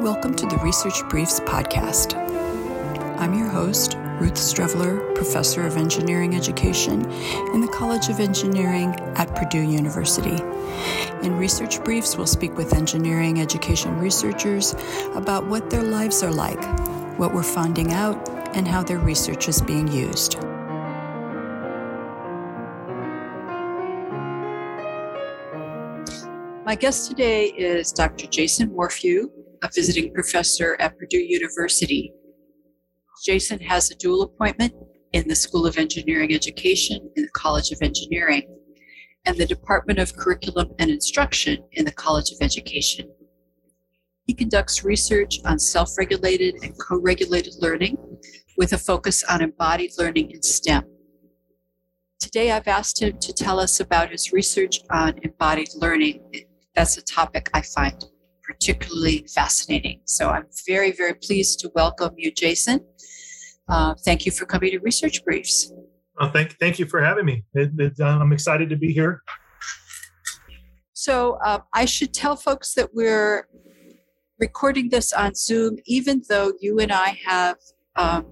Welcome to the Research Briefs podcast. I'm your host, Ruth Streveler, Professor of Engineering Education in the College of Engineering at Purdue University. In Research Briefs, we'll speak with engineering education researchers about what their lives are like, what we're finding out, and how their research is being used. My guest today is Dr. Jason Morphew, a visiting professor at Purdue University. Jason has a dual appointment in the School of Engineering Education in the College of Engineering and the Department of Curriculum and Instruction in the College of Education. He conducts research on self regulated and co regulated learning with a focus on embodied learning in STEM. Today, I've asked him to tell us about his research on embodied learning. That's a topic I find particularly fascinating. So I'm very, very pleased to welcome you, Jason. Uh, thank you for coming to Research Briefs. Well, thank, thank you for having me. It, it, uh, I'm excited to be here. So uh, I should tell folks that we're recording this on Zoom, even though you and I have um,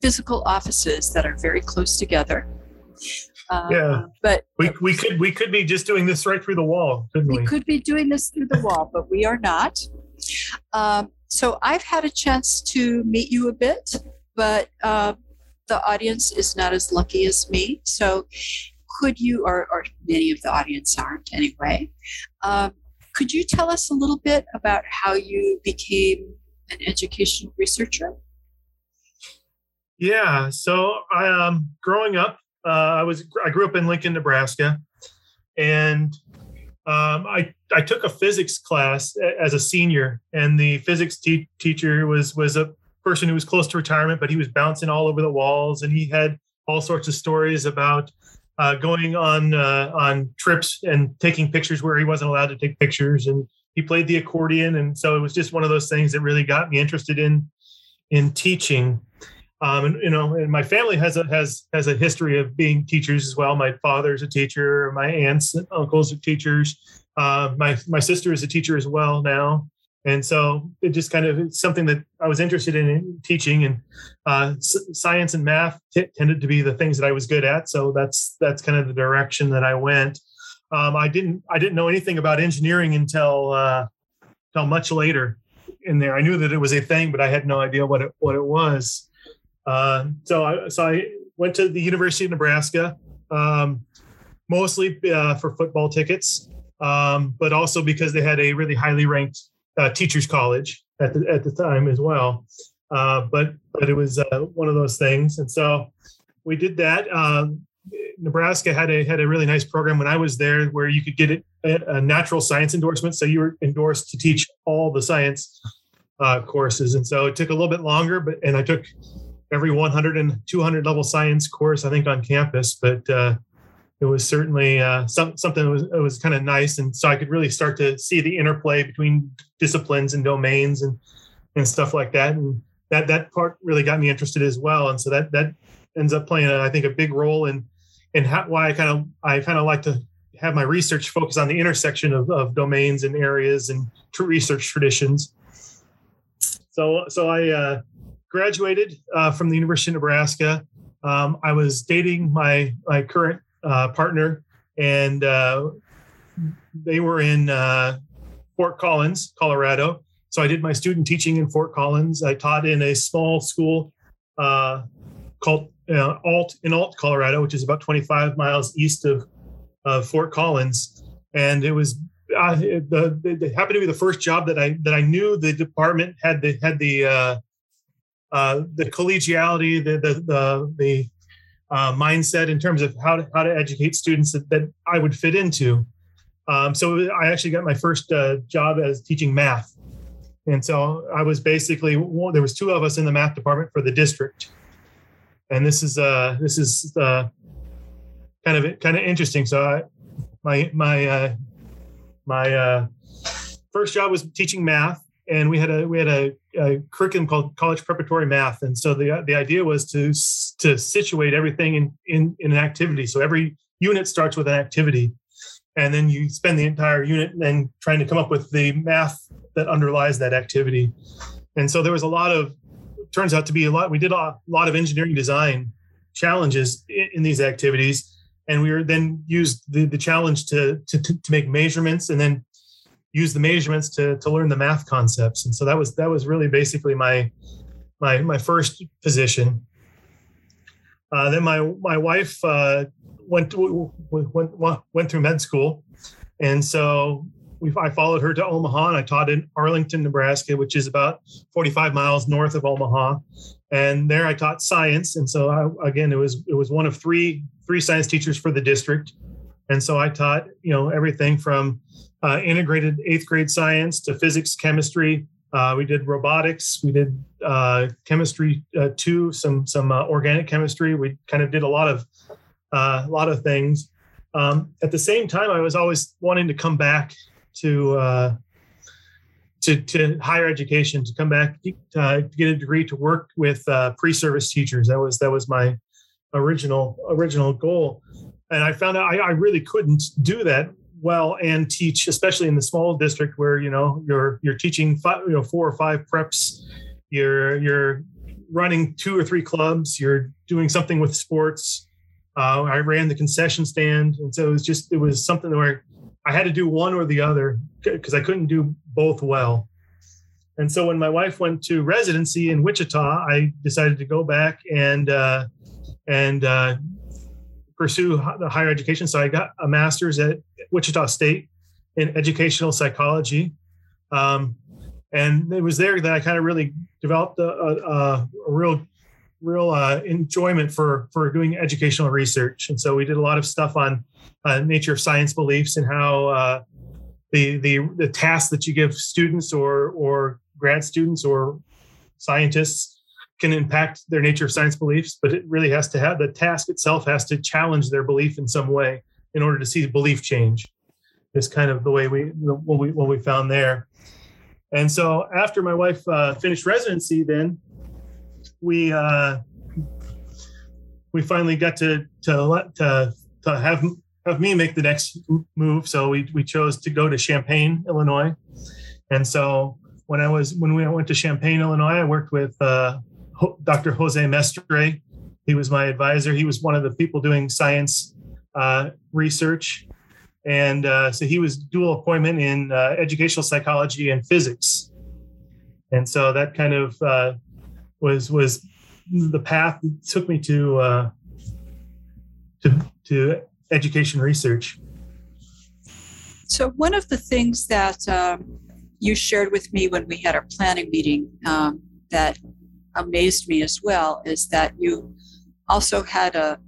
physical offices that are very close together. Uh, yeah, but we, we could we could be just doing this right through the wall, couldn't we? We could be doing this through the wall, but we are not. Um, so I've had a chance to meet you a bit, but uh, the audience is not as lucky as me. So could you, or, or many of the audience aren't anyway, um, could you tell us a little bit about how you became an educational researcher? Yeah, so I, um, growing up, uh, I was I grew up in Lincoln, Nebraska, and um, I I took a physics class as a senior, and the physics te- teacher was was a person who was close to retirement, but he was bouncing all over the walls, and he had all sorts of stories about uh, going on uh, on trips and taking pictures where he wasn't allowed to take pictures, and he played the accordion, and so it was just one of those things that really got me interested in in teaching. Um, and you know, and my family has a has has a history of being teachers as well. My father's a teacher. My aunts and uncles are teachers. Uh, my my sister is a teacher as well now, and so it just kind of something that I was interested in teaching. And uh, science and math t- tended to be the things that I was good at. So that's that's kind of the direction that I went. Um, I didn't I didn't know anything about engineering until uh, until much later in there. I knew that it was a thing, but I had no idea what it what it was. Uh, so I so I went to the University of Nebraska, um, mostly uh, for football tickets, um, but also because they had a really highly ranked uh, teachers college at the at the time as well. Uh, but but it was uh, one of those things, and so we did that. Um, Nebraska had a had a really nice program when I was there, where you could get a, a natural science endorsement. So you were endorsed to teach all the science courses, and so it took a little bit longer. But and I took every 100 and 200 level science course I think on campus, but uh, it was certainly uh, some, something that was, was kind of nice, and so I could really start to see the interplay between disciplines and domains and and stuff like that, and that that part really got me interested as well, and so that that ends up playing I think a big role in in how, why I kind of I kind of like to have my research focus on the intersection of, of domains and areas and research traditions. So so I uh, graduated uh, from the University of Nebraska. Um, I was dating my my current uh, partner, and uh, they were in uh, Fort Collins, Colorado. So I did my student teaching in Fort Collins. I taught in a small school uh, called uh, Ault in Ault, Colorado, which is about 25 miles east of Fort Collins, and it was uh, the, it happened to be the first job that I that I knew the department had the had the uh, uh, the collegiality, the the the, the uh, mindset in terms of how to, how to educate students that, that I would fit into. Um, so I actually got my first uh, job as teaching math, and so I was basically well, there was two of us in the math department for the district, and this is uh, this is uh, kind of kind of interesting. So I, my my uh, my uh, first job was teaching math, and we had a we had a, a, curriculum called college preparatory math and so the the idea was to to situate everything in in, in an activity so every unit starts with an activity and then you spend the entire unit then trying to come up with the math that underlies that activity. And so there was a lot of turns out to be a lot. We did a lot of engineering design challenges in, in these activities, and we were then used the, the challenge to, to to make measurements and then use the measurements to to learn the math concepts. And so that was that was really basically my my my first position. Uh, then my my wife uh, went, went went through med school, and so we, I followed her to Omaha and I taught in Arlington, Nebraska, which is about 45 miles north of Omaha. And there I taught science. And so I, again, it was it was one of three three science teachers for the district. And so I taught you know everything from uh, integrated eighth grade science to physics, chemistry. Uh, we did robotics. We did uh, chemistry uh, too. Some some uh, organic chemistry. We kind of did a lot of uh, a lot of things. Um, at the same time, I was always wanting to come back to uh, to, to higher education to come back to get a degree to work with pre-service teachers. That was that was my original original goal, and I found out I, I really couldn't do that well and teach, especially in the small district where you know you're you're teaching five, you know four or five preps, you're you're running two or three clubs, you're doing something with sports. Uh, I ran the concession stand, and so it was just it was something where I had to do one or the other because I couldn't do both well. And so when my wife went to residency in Wichita, I decided to go back and uh, and uh, pursue the higher education. So I got a master's at Wichita State in educational psychology, um, and it was there that I kind of really developed a, a, a real real uh, enjoyment for for doing educational research. And so we did a lot of stuff on uh, nature of science beliefs and how uh, the the the tasks that you give students or or grad students or scientists can impact their nature of science beliefs. But it really has to have the task itself has to challenge their belief in some way in order to see belief change. Is kind of the way we what we what we found there. And so after my wife uh, finished residency, then we uh, we finally got to to to, to have have me make the next move. So we we chose to go to Champaign, Illinois, and so when I was when we went to Champaign, Illinois, I worked with uh, Dr. Jose Mestre. He was my advisor. He was one of the people doing science uh, research, and uh, so he was dual appointment in uh, educational psychology and physics, and so that kind of uh, was was the path that took me to uh, to to education research. So one of the things that um, you shared with me when we had our planning meeting um, that amazed me as well is that you also had a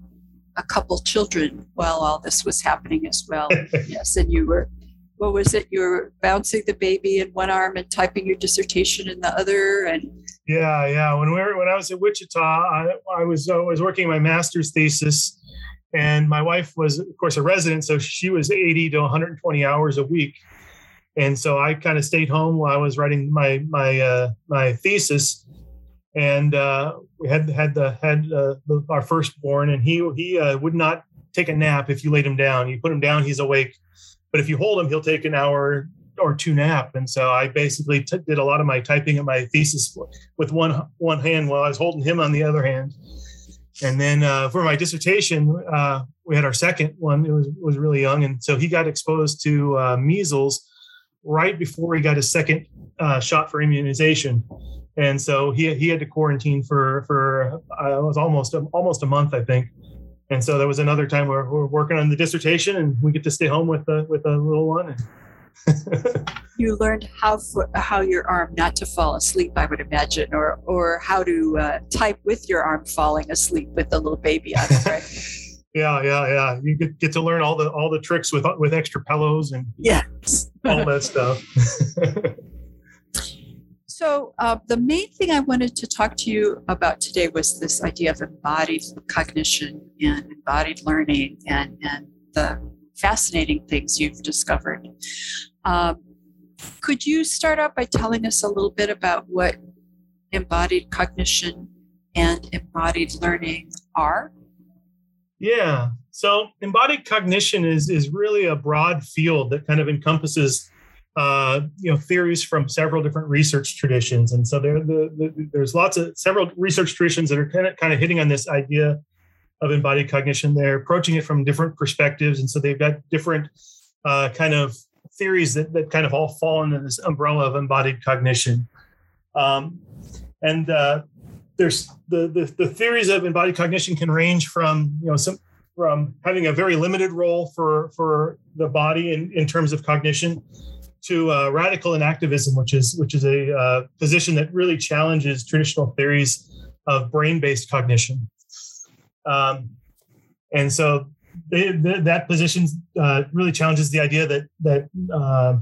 a couple children while all this was happening as well. yes, and you were what was it? You were bouncing the baby in one arm and typing your dissertation in the other, and yeah, yeah. When we were when I was at Wichita, I, I was I was working my master's thesis, and my wife was, of course, a resident, so she was 80 to 120 hours a week, and so I kind of stayed home while I was writing my my uh, my thesis, and uh, we had had the had uh, the, our firstborn, and he he uh, would not take a nap if you laid him down. You put him down, he's awake, but if you hold him, he'll take an hour or two nap. And so I basically t- did a lot of my typing of my thesis with one one hand while I was holding him on the other hand. And then uh, for my dissertation, uh, we had our second one. It was was really young, and so he got exposed to uh, measles right before he got his second shot for immunization. And so he he had to quarantine for for uh, it was almost almost a month, I think. And so there was another time where we're working on the dissertation, and we get to stay home with the with the little one. And, you learned how for, how your arm not to fall asleep, I would imagine, or or how to uh, type with your arm falling asleep with the little baby on it, right? yeah, yeah, yeah. You get, get to learn all the all the tricks with with extra pillows and yes, all that stuff. so uh, the main thing I wanted to talk to you about today was this idea of embodied cognition and embodied learning and and the fascinating things you've discovered. Um, could you start out by telling us a little bit about what embodied cognition and embodied learning are? Yeah. So embodied cognition is is really a broad field that kind of encompasses uh, you know theories from several different research traditions, and so there the, the, there's lots of several research traditions that are kind of kind of hitting on this idea of embodied cognition. They're approaching it from different perspectives, and so they've got different uh, kind of theories that, that kind of all fall under this umbrella of embodied cognition. Um, and uh, there's the, the, the theories of embodied cognition can range from you know some from having a very limited role for for the body in, in terms of cognition to uh, radical enactivism, which is which is a uh, position that really challenges traditional theories of brain-based cognition. Um, and so they, they, that position uh, really challenges the idea that that uh,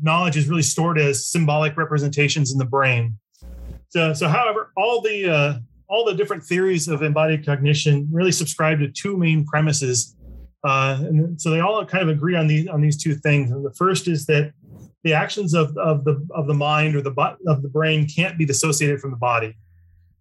knowledge is really stored as symbolic representations in the brain. So, so however, all the uh, all the different theories of embodied cognition really subscribe to two main premises, uh, and so they all kind of agree on these on these two things. And the first is that the actions of, of the of the mind or the of the brain can't be dissociated from the body.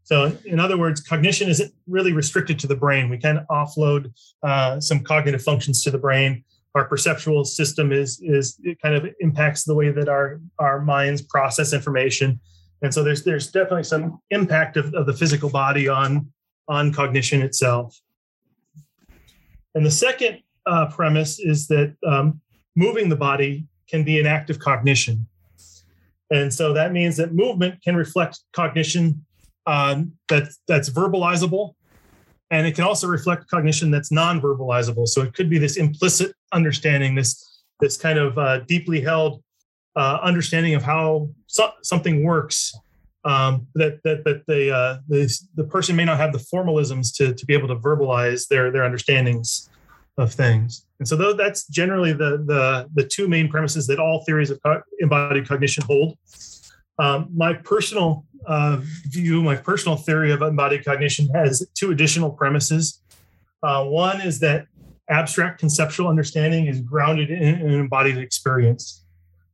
So, in other words, cognition isn't really restricted to the brain. We can offload uh, some cognitive functions to the brain. Our perceptual system is is it kind of impacts the way that our our minds process information, and so there's there's definitely some impact of, of the physical body on on cognition itself. And the second uh, premise is that um, moving the body can be an active cognition, and so that means that movement can reflect cognition um, that that's verbalizable, and it can also reflect cognition that's non-verbalizable. So it could be this implicit understanding, this this kind of uh, deeply held uh, understanding of how so- something works. Um, that that that the, uh, the the person may not have the formalisms to to be able to verbalize their their understandings of things. And so though that's generally the the the two main premises that all theories of embodied cognition hold. Um, my personal uh, view, my personal theory of embodied cognition has two additional premises. Uh, one is that abstract conceptual understanding is grounded in an embodied experience.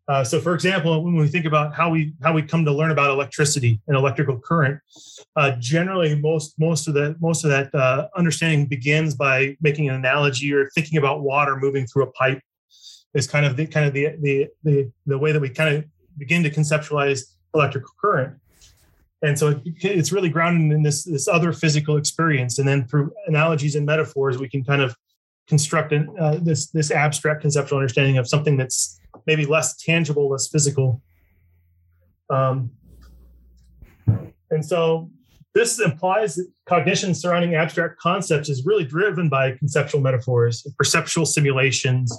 Uh, so, for example, when we think about how we how we come to learn about electricity and electrical current, uh, generally most most of that most of that uh, understanding begins by making an analogy or thinking about water moving through a pipe. Is kind of the kind of the the the, the way that we kind of begin to conceptualize electrical current and so it's really grounded in this this other physical experience and then through analogies and metaphors we can kind of construct an, uh, this this abstract conceptual understanding of something that's maybe less tangible less physical. Um, and so this implies that cognition surrounding abstract concepts is really driven by conceptual metaphors perceptual simulations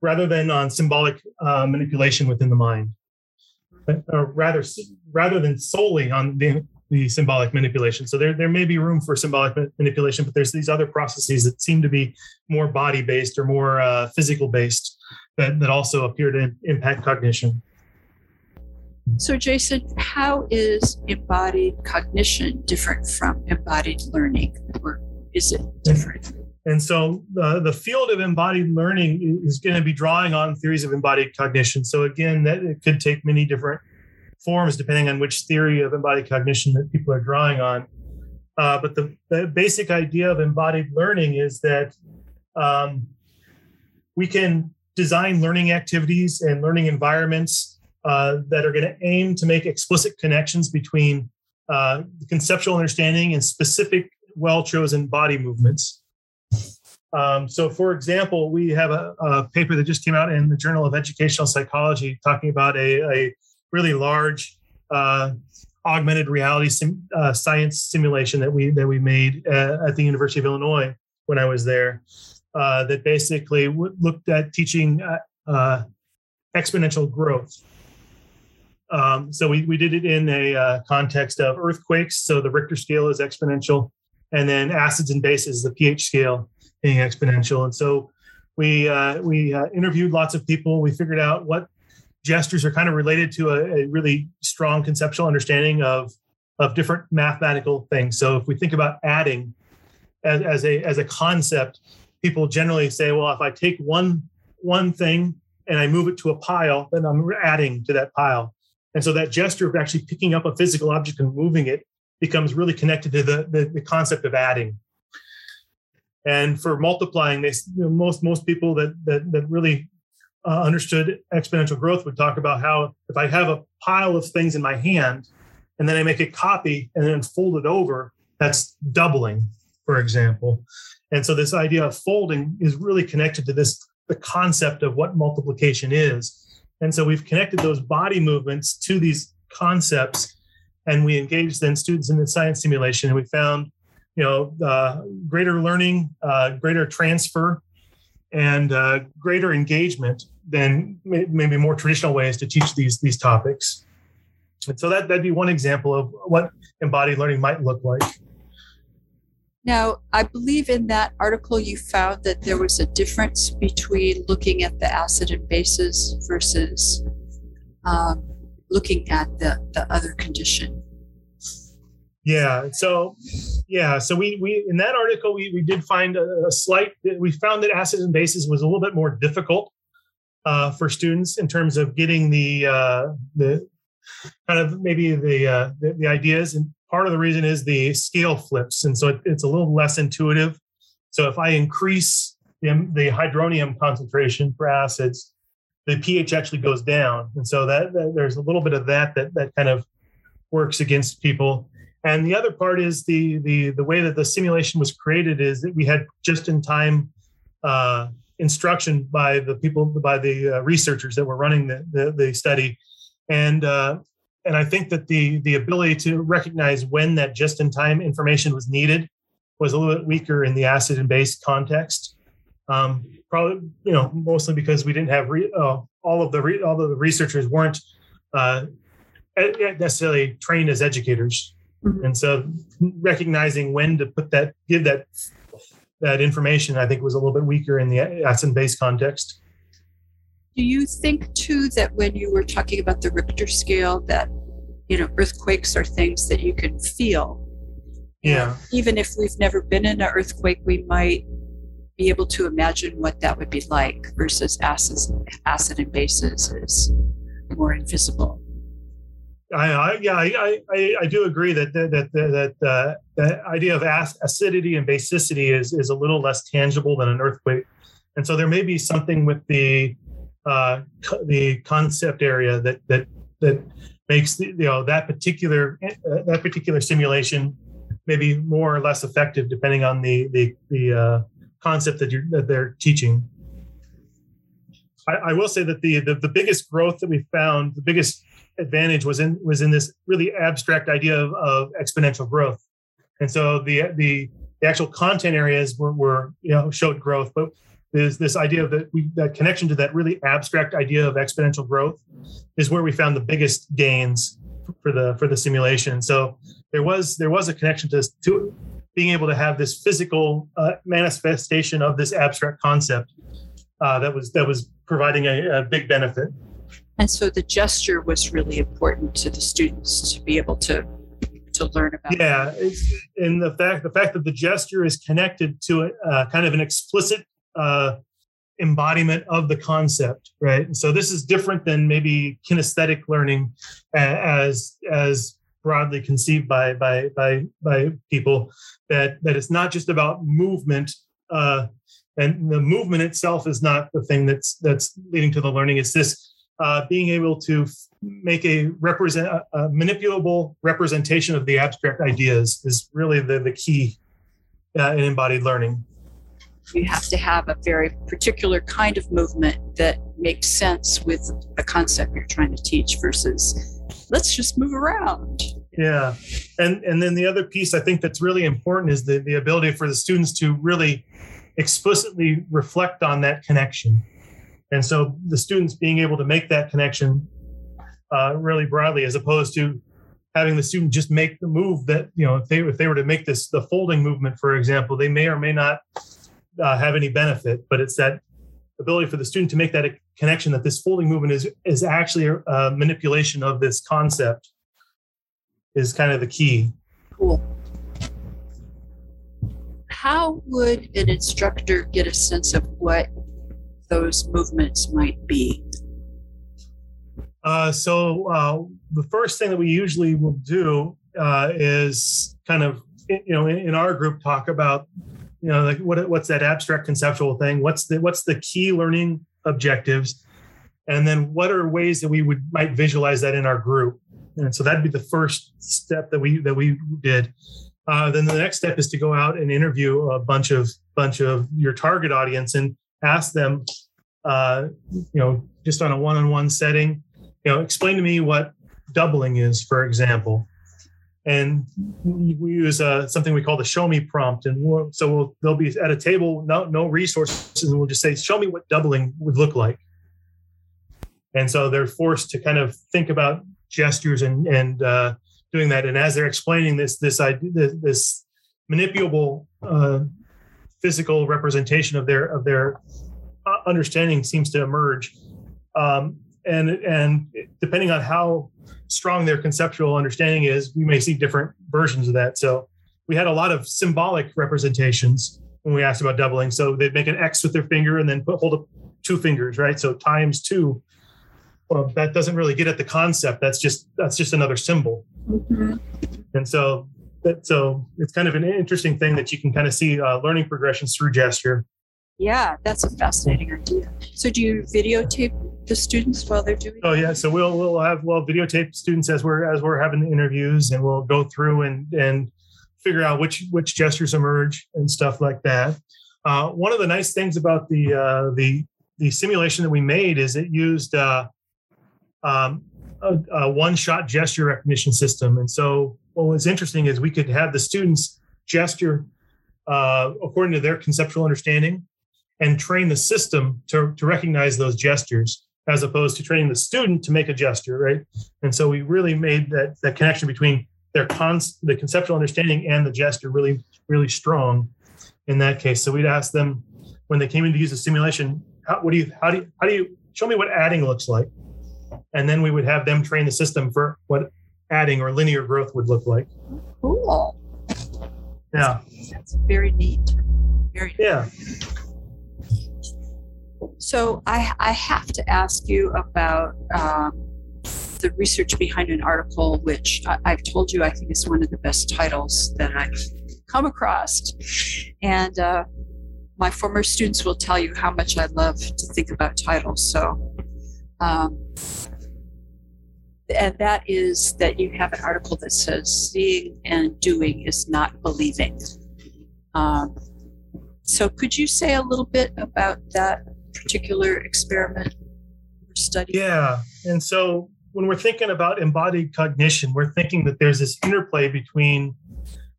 rather than on symbolic uh, manipulation within the mind. Or rather rather than solely on the, the symbolic manipulation. So there, there may be room for symbolic manipulation, but there's these other processes that seem to be more body based or more uh, physical based that, that also appear to impact cognition. So, Jason, how is embodied cognition different from embodied learning, or is it different? And so the, the field of embodied learning is going to be drawing on theories of embodied cognition. So again, that it could take many different forms depending on which theory of embodied cognition that people are drawing on. Uh, but the, the, basic idea of embodied learning is that um, we can design learning activities and learning environments uh, that are going to aim to make explicit connections between uh, conceptual understanding and specific well chosen body movements. Um, so, for example, we have a, a, paper that just came out in the Journal of Educational Psychology talking about a, a really large uh, augmented reality sim, uh, science simulation that we that we made at, at the University of Illinois when I was there. Uh, that basically w- looked at teaching uh, uh, exponential growth. Um, so we, we did it in a uh, context of earthquakes. So the Richter scale is exponential, and then acids and bases, the pH scale, being exponential. And so we uh, we uh, interviewed lots of people. We figured out what gestures are kind of related to a, a, really strong conceptual understanding of of different mathematical things. So if we think about adding as, as a as a concept, people generally say, well, if I take one one thing and I move it to a pile, then I'm adding to that pile. And so that gesture of actually picking up a physical object and moving it becomes really connected to the, the, the concept of adding. And for multiplying, they, most most people that, that that really uh, understood exponential growth would talk about how if I have a pile of things in my hand and then I make a copy and then fold it over, that's doubling, for example. And so this idea of folding is really connected to this the concept of what multiplication is. And so we've connected those body movements to these concepts and we engaged then students in the science simulation and we found you know uh, greater learning uh, greater transfer and uh, greater engagement than maybe more traditional ways to teach these these topics. And so that, that'd be one example of what embodied learning might look like. Now i believe in that article you found that there was a difference between looking at the acid and bases versus um, looking at the, the other condition yeah. So, yeah. So we we in that article we we did find a, a slight. We found that acids and bases was a little bit more difficult uh, for students in terms of getting the uh, the kind of maybe the, uh, the, the ideas. And part of the reason is the scale flips, and so it, it's a little less intuitive. So if I increase the, the hydronium concentration for acids, the pH actually goes down, and so that, that there's a little bit of that that that kind of works against people. And the other part is the the the way that the simulation was created is that we had just in time uh, instruction by the people by the uh, researchers that were running the the, the study, and uh, and I think that the the ability to recognize when that just in time information was needed was a little bit weaker in the acid and base context. Um, probably you know mostly because we didn't have re, uh, all of the re, all of the researchers weren't uh, necessarily trained as educators. Mm-hmm. And so recognizing when to put that, give that that information, I think was a little bit weaker in the acid base context. Do you think too that when you were talking about the Richter scale, that you know earthquakes are things that you can feel? Yeah. Even if we've never been in an earthquake, we might be able to imagine what that would be like versus acids, acid and bases is more invisible. I, I yeah, I, I, I do agree that that that that uh, the idea of acidity and basicity is is a little less tangible than an earthquake, and so there may be something with the uh, the concept area that that that makes the, you know that particular uh, that particular simulation maybe more or less effective depending on the the the uh, concept that you that they're teaching. I, I will say that the, the the biggest growth that we found, the biggest advantage was in was in this really abstract idea of, of exponential growth, and so the the the actual content areas were, were you know showed growth, but there's this idea of that we that connection to that really abstract idea of exponential growth is where we found the biggest gains for the for the simulation. So there was there was a connection to to being able to have this physical uh, manifestation of this abstract concept uh, that was that was providing a, a big benefit. And so the gesture was really important to the students to be able to to learn about. Yeah, and the fact the fact that the gesture is connected to a uh, kind of an explicit uh, embodiment of the concept, right? And so this is different than maybe kinesthetic learning as as broadly conceived by by by by people that that it's not just about movement uh, and the movement itself is not the thing that's that's leading to the learning it's this uh, being able to make a represent a, a, manipulable representation of the abstract ideas is really the, the key uh, in embodied learning. You have to have a very particular kind of movement that makes sense with the concept you're trying to teach versus let's just move around. Yeah. And and then the other piece i think that's really important is the, the ability for the students to really explicitly reflect on that connection and so the students being able to make that connection uh, really broadly, as opposed to having the student just make the move that you know if they if they were to make this the folding movement, for example, they may or may not uh, have any benefit, but it's that ability for the student to make that connection that this folding movement is is actually a manipulation of this concept is kind of the key. Cool. How would an instructor get a sense of what those movements might be? Uh, so uh, the first thing that we usually will do uh, is kind of you know in, in, our group talk about you know like what what's that abstract conceptual thing? What's the what's the key learning objectives? And then what are ways that we would might visualize that in our group? And so that'd be the first step that we that we did. Uh, then the next step is to go out and interview a bunch of bunch of your target audience and ask them uh, you know just on a one-on-one setting you know explain to me what doubling is for example. And we use uh, something we call the show me prompt and we'll, so we'll, they'll be at a table no, no resources and we'll just say show me what doubling would look like. And so they're forced to kind of think about gestures and and uh, doing that. And as they're explaining this this idea this manipulable uh, physical representation of their of their uh, understanding seems to emerge um, and and depending on how strong their conceptual understanding is, we may see different versions of that. So we had a lot of symbolic representations when we asked about doubling. So they'd make an X with their finger and then put hold up two fingers, right? So times two. Well, that doesn't really get at the concept. That's just that's just another symbol. Mm-hmm. And so that so it's kind of an interesting thing that you can kind of see uh, learning progressions through gesture. Yeah, that's a fascinating idea. So, do you videotape the students while they're doing? Oh yeah, so we'll we'll have we'll videotape students as we're as we're having the interviews, and we'll go through and and figure out which which gestures emerge and stuff like that. Uh, one of the nice things about the uh, the the simulation that we made is it used uh, um, a, a one-shot gesture recognition system, and so what was interesting is we could have the students gesture uh, according to their conceptual understanding and train the system to, to recognize those gestures as opposed to training the student to make a gesture, right? And so we really made that that connection between their cons the conceptual understanding and the gesture really really strong in that case. So we'd ask them when they came in to use the simulation, how, what do you how do you how do you show me what adding looks like, and then we would have them train the system for what adding or linear growth would look like. Cool. Yeah. That's very neat. Very neat. Yeah. So I, I have to ask you about um, the research behind an article, which I, I've told you I think is one of the best titles that I've come across. And uh, my former students will tell you how much I love to think about titles. So, um, and that is that you have an article that says seeing and doing is not believing. Um, so, could you say a little bit about that particular experiment or study? Yeah. And so when we're thinking about embodied cognition, we're thinking that there's this interplay between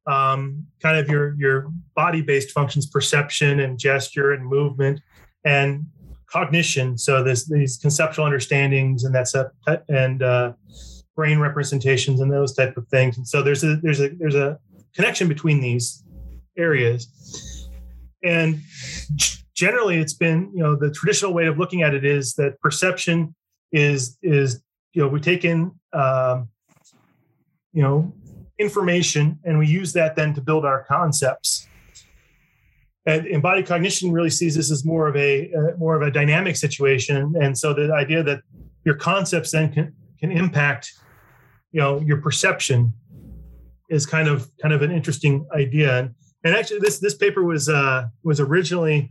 um, kind of your your body based functions, perception and gesture and movement, and cognition. So these conceptual understandings and that's a, and uh, brain representations and those type of things. And so there's a there's a there's a connection between these areas. And generally it's been you know the traditional way of looking at it is that perception is is you know we take in um, you know information and we use that then to build our concepts and embodied cognition really sees this as more of a uh, more of a dynamic situation. And so the idea that your concepts then can can impact you know your perception is kind of kind of an interesting idea. And, and actually this this paper was uh was originally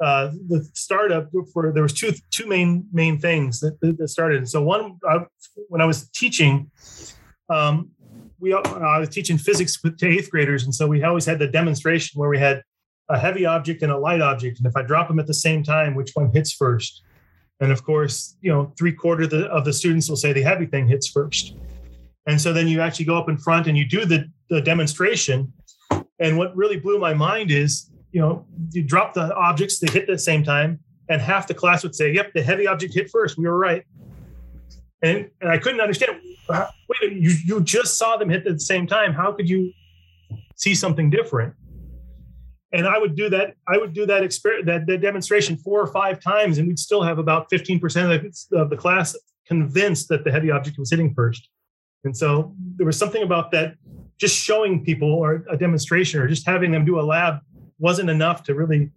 uh, the startup for there was two two main main things that, that started. So one, I, when I was teaching, um, we I was teaching physics to eighth graders, and so we always had the demonstration where we had a heavy object and a light object, and if I drop them at the same time, which one hits first? And of course, you know, three quarter of the, of the students will say the heavy thing hits first. And so then you actually go up in front and you do the, the demonstration. And what really blew my mind is you know, you drop the objects, they hit at the same time, and half the class would say, "Yep, the heavy object hit first. We were right." And, and I couldn't understand. Wait, you you just saw them hit at the same time. How could you see something different? And I would do that. I would do that exper- that, that demonstration four or five times, and we'd still have about fifteen percent of the, class convinced that the heavy object was hitting first. And so there was something about that, just showing people or a demonstration, or just having them do a lab wasn't enough to really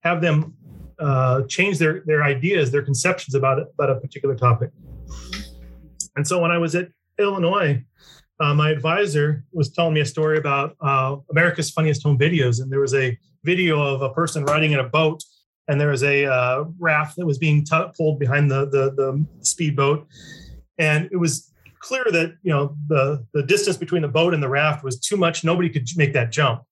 have them uh, change their their ideas, their conceptions about it, about a particular topic. And so when I was at Illinois, uh, my advisor was telling me a story about uh, America's Funniest Home Videos, and there was a video of a person riding in a boat and there was a uh, raft that was being t- pulled behind the, the the speedboat, and it was clear that you know the the distance between the boat and the raft was too much. Nobody could make that jump.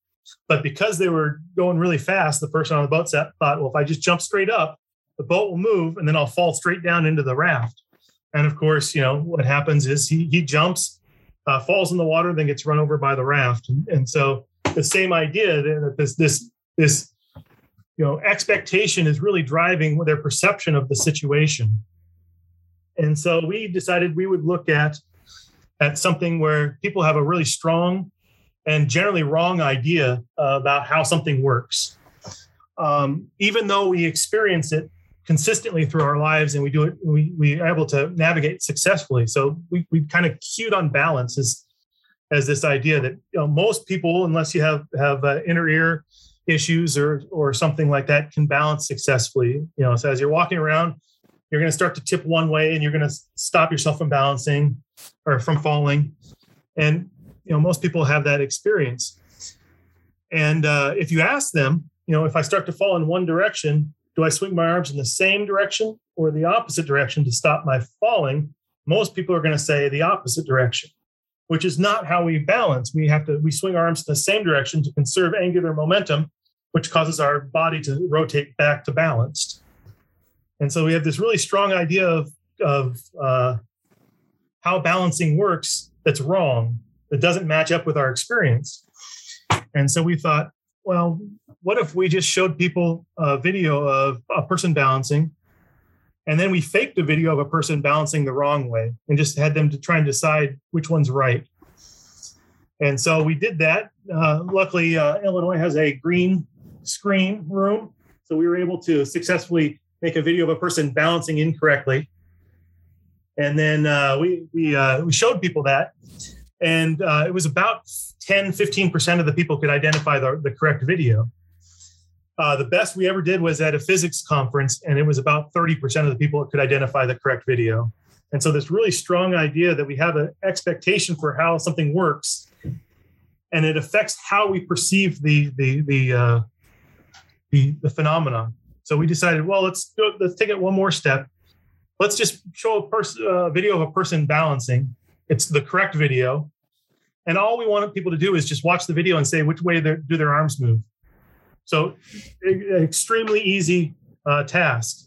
But because they were going really fast, the person on the boat set thought, well, if I just jump straight up, the boat will move, and then I'll fall straight down into the raft. And of course, you know what happens is he he jumps, uh, falls in the water, then gets run over by the raft. And, and so the same idea that this this this you know expectation is really driving their perception of the situation. And so we decided we would look at at something where people have a really strong and generally wrong idea about how something works. Um, even though we experience it consistently through our lives and we do it we, we are able to navigate successfully. So we, we kind of cued on balance as as this idea that you know, most people unless you have have uh, inner ear issues or or something like that can balance successfully. You know so as you're walking around you're going to start to tip one way and you're going to stop yourself from balancing or from falling. And you know most people have that experience. And uh, if you ask them you know if i start to fall in one direction do I swing my arms in the same direction or the opposite direction to stop my falling? Most people are going to say the opposite direction, which is not how we balance. We have to we swing arms in the same direction to conserve angular momentum, which causes our body to rotate back to balanced. And so we have this really strong idea of of uh, how balancing works that's wrong that doesn't match up with our experience. And so we thought, well, what if we just showed people a video of a person balancing? And then we faked a video of a person balancing the wrong way and just had them to try and decide which one's right. And so we did that. Uh, luckily uh, illinois has a green screen room. So we were able to successfully make a video of a person balancing incorrectly. And then uh, we we, uh, we showed people that. And uh, it was about 10 15% of the people could identify the, the correct video uh, the best we ever did was at a physics conference, and it was about 30% of the people that could identify the correct video. And so, this really strong idea that we have an expectation for how something works, and it affects how we perceive the the the uh, the, the phenomenon. So we decided, well, let's go, let's take it one more step. Let's just show a person a video of a person balancing. It's the correct video, and all we want people to do is just watch the video and say which way do their arms move. So, extremely easy uh, task.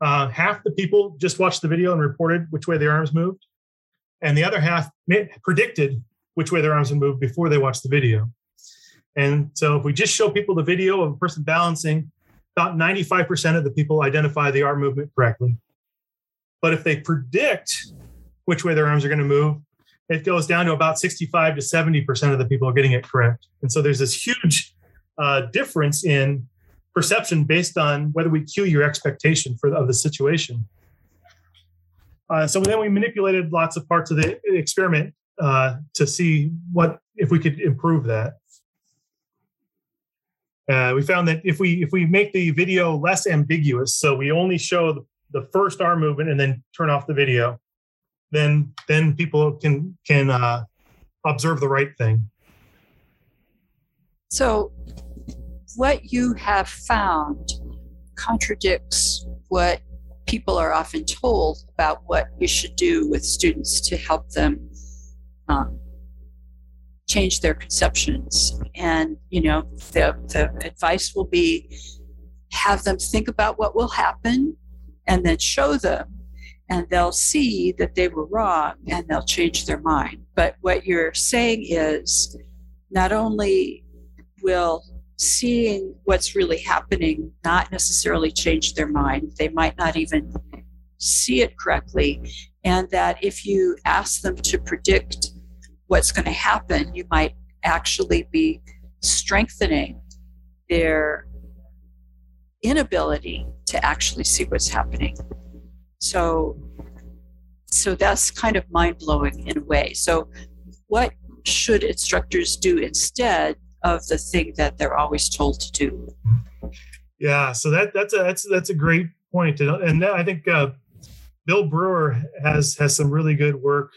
Uh, half the people just watched the video and reported which way their arms moved, and the other half predicted which way their arms would move before they watched the video. And so, if we just show people the video of a person balancing, about 95% of the people identify the arm movement correctly. But if they predict which way their arms are going to move, it goes down to about 65 to 70% of the people are getting it correct. And so there's this huge uh, difference in perception based on whether we cue your expectation for of the situation. Uh, so then we manipulated lots of parts of the experiment uh, to see what if we could improve that. Uh, we found that if we if we make the video less ambiguous, so we only show the, the first arm movement and then turn off the video, then then people can can uh, observe the right thing. So what you have found contradicts what people are often told about what you should do with students to help them um, change their conceptions. And, you know, the, the advice will be have them think about what will happen and then show them. And they'll see that they were wrong and they'll change their mind. But what you're saying is not only will seeing what's really happening not necessarily change their mind. They might not even see it correctly. And that if you ask them to predict what's going to happen, you might actually be strengthening their inability to actually see what's happening. So so that's kind of mind blowing in a way. So what should instructors do instead of the thing that they're always told to do. Yeah, so that that's a that's that's a great point, and, and I think uh, Bill Brewer has has some really good work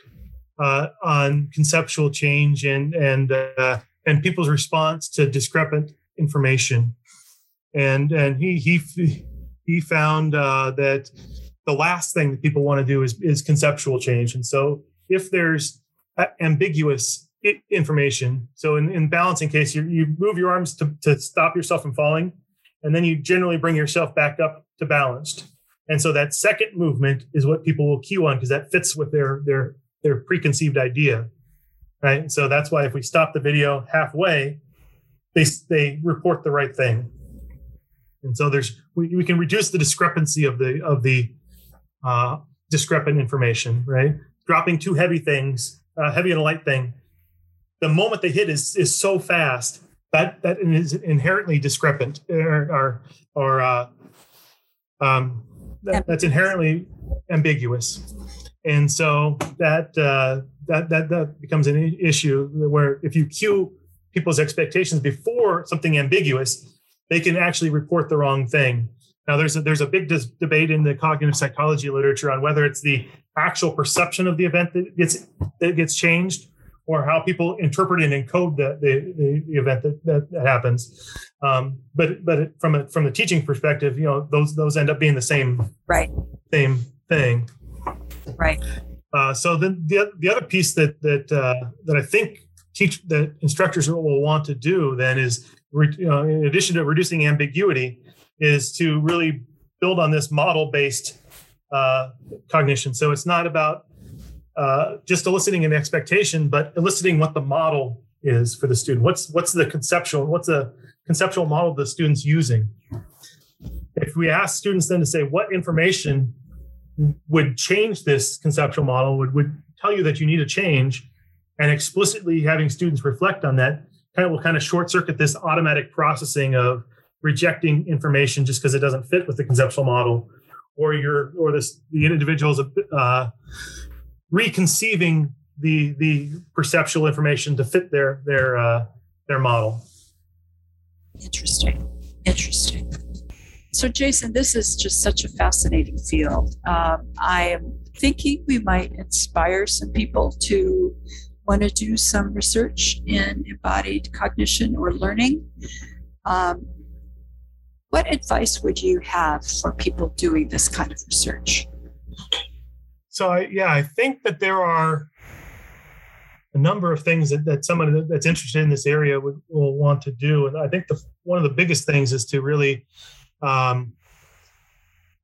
uh, on conceptual change and and uh, and people's response to discrepant information. and and he he he found uh, that the last thing that people want to do is is conceptual change. And so if there's ambiguous information, so in, in balancing case, you, you move your arms to, to stop yourself from falling, and then you generally bring yourself back up to balanced. And so that second movement is what people will cue on because that fits with their their their preconceived idea, right? So that's why if we stop the video halfway, they they report the right thing. And so there's we, we can reduce the discrepancy of the of the uh, discrepant information, right? Dropping two heavy things, uh, heavy and a light thing, the moment they hit is is so fast that that is inherently discrepant or or, or uh, um, that, that's inherently ambiguous, and so that uh, that that that becomes an issue where if you cue people's expectations before something ambiguous, they can actually report the wrong thing. Now, there's a, there's a big dis- debate in the cognitive psychology literature on whether it's the actual perception of the event that gets that gets changed, or how people interpret and encode the the, the event that, that, that happens. Um, but but from a from the teaching perspective, you know those those end up being the same right same thing. Right. Uh, so then the the other piece that that uh, that I think teach that instructors will want to do then is you know, in addition to reducing ambiguity is to really build on this model based uh, cognition. So it's not about uh, just eliciting an expectation, but eliciting what the model is for the student. What's what's the conceptual what's the conceptual model the student's using? If we ask students then to say what information would change this conceptual model, would would tell you that you need a change, and explicitly having students reflect on that kind of will kind of short circuit this automatic processing of rejecting information just because it doesn't fit with the conceptual model, or you're or this the individual's uh, reconceiving the the perceptual information to fit their their uh, their model. Interesting, interesting. So, Jason, this is just such a fascinating field. Um, I am thinking we might inspire some people to want to do some research in embodied cognition or learning. Um, what advice would you have for people doing this kind of research? So, I, yeah, I think that there are a number of things that, that someone that's interested in this area would, will want to do. And I think the, one of the biggest things is to really um,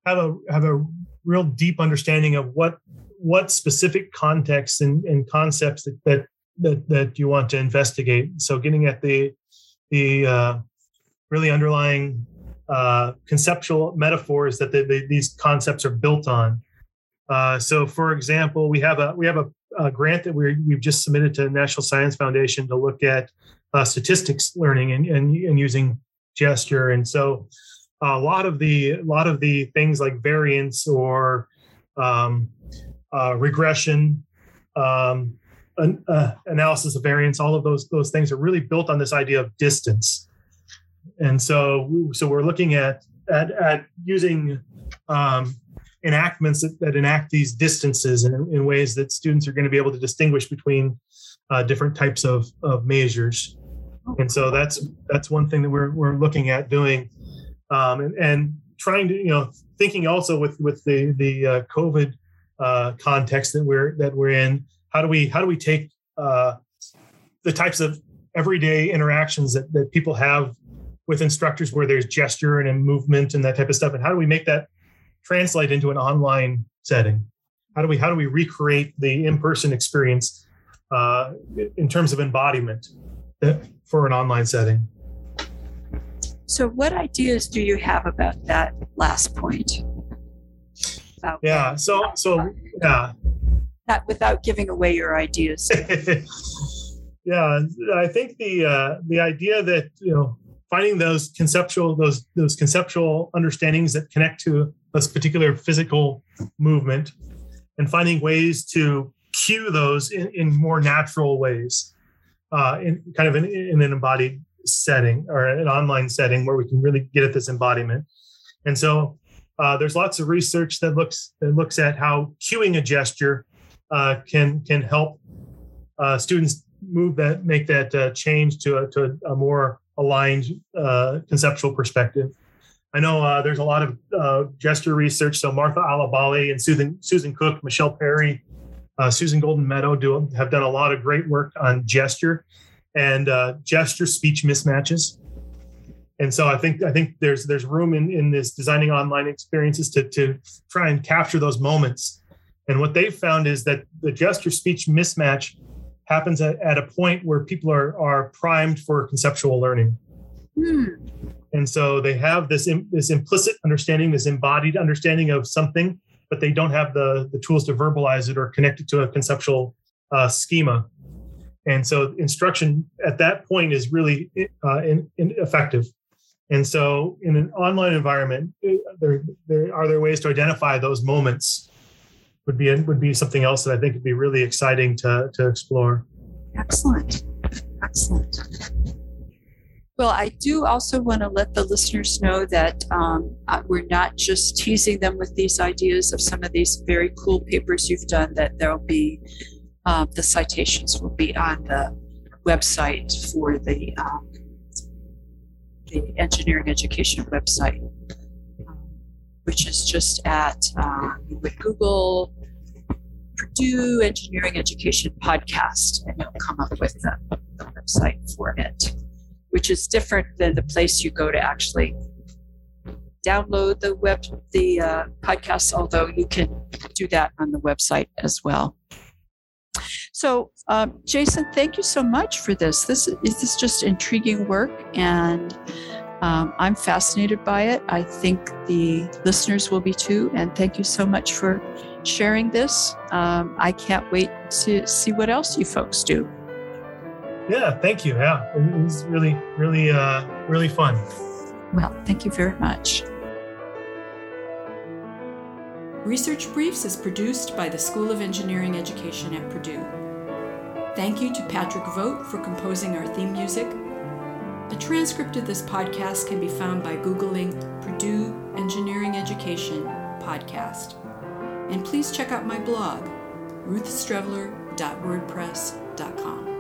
have a have a real deep understanding of what what specific contexts and, and concepts that, that, that that you want to investigate. So, getting at the the uh, really underlying uh, conceptual metaphors that these concepts are built on. Uh, so, for example, we have a we have a, a grant that we we've just submitted to the National Science Foundation to look at uh, statistics learning and, and, and using gesture. And so, a lot of the a lot of the things like variance or um, uh, regression, um, an, uh, analysis of variance, all of those those things are really built on this idea of distance and so so we're looking at at, at using um, enactments that, that, enact these distances in, in, ways that students are going to be able to distinguish between uh, different types of, of measures. And so that's that's one thing that we're, we're looking at doing. Um, and, and trying to you know thinking also with with the the uh, covid uh, context that we're that we're in how do we how do we take uh, the types of everyday interactions that, that people have with instructors where there's gesture and movement and that type of stuff? And how do we make that translate into an online setting? How do we how do we recreate the in-person experience uh, in terms of embodiment uh, for an online setting? So what ideas do you have about that last point? About yeah so so yeah. Not without giving away your ideas. Yeah i think the uh, the idea that you know finding those conceptual those those conceptual understandings that connect to this particular physical movement and finding ways to cue those in, in more natural ways uh, in kind of in, in, an embodied setting or an online setting where we can really get at this embodiment and so uh, there's lots of research that looks that looks at how cueing a gesture uh, can can help uh, students move that make that uh, change to a, to a, more aligned uh, conceptual perspective. I know uh, there's a lot of uh, gesture research. So Martha Alibali and Susan Susan Cook, Michelle Perry, uh, Susan Goldin-Meadow do have done a lot of great work on gesture and uh, gesture speech mismatches. And so I think I think there's there's room in, in this designing online experiences to to try and capture those moments. And what they've found is that the gesture speech mismatch happens at, at a point where people are are primed for conceptual learning. Hmm. And so they have this this implicit understanding, this embodied understanding of something, but they don't have the the tools to verbalize it or connect it to a conceptual uh, schema. And so instruction at that point is really uh. And so in an online environment, uh, there, there are there ways to identify those moments would be would be something else that I think would be really exciting to to explore. Excellent, excellent. Well, I do also want to let the listeners know that um, we're not just teasing them with these ideas of some of these very cool papers you've done, that there'll be uh, the citations will be on the website for the, um, the engineering education website, um, which is just at uh, with Google Purdue Engineering Education Podcast, and you'll come up with the, the website for it which is different than the place you go to actually download the web the uh, podcast although you can do that on the website as well. So um, jason thank you so much for this. This is this is just intriguing work and um, i'm fascinated by it. I think the listeners will be too and thank you so much for sharing this. Um, i can't wait to see what else you folks do yeah, thank you. Yeah, it was really, really, uh, really fun. Well, thank you very much. Research Briefs is produced by the School of Engineering Education at Purdue. Thank you to Patrick Vogt for composing our theme music. A transcript of this podcast can be found by Googling Purdue Engineering Education Podcast. And please check out my blog, ruthstreveler.wordpress.com.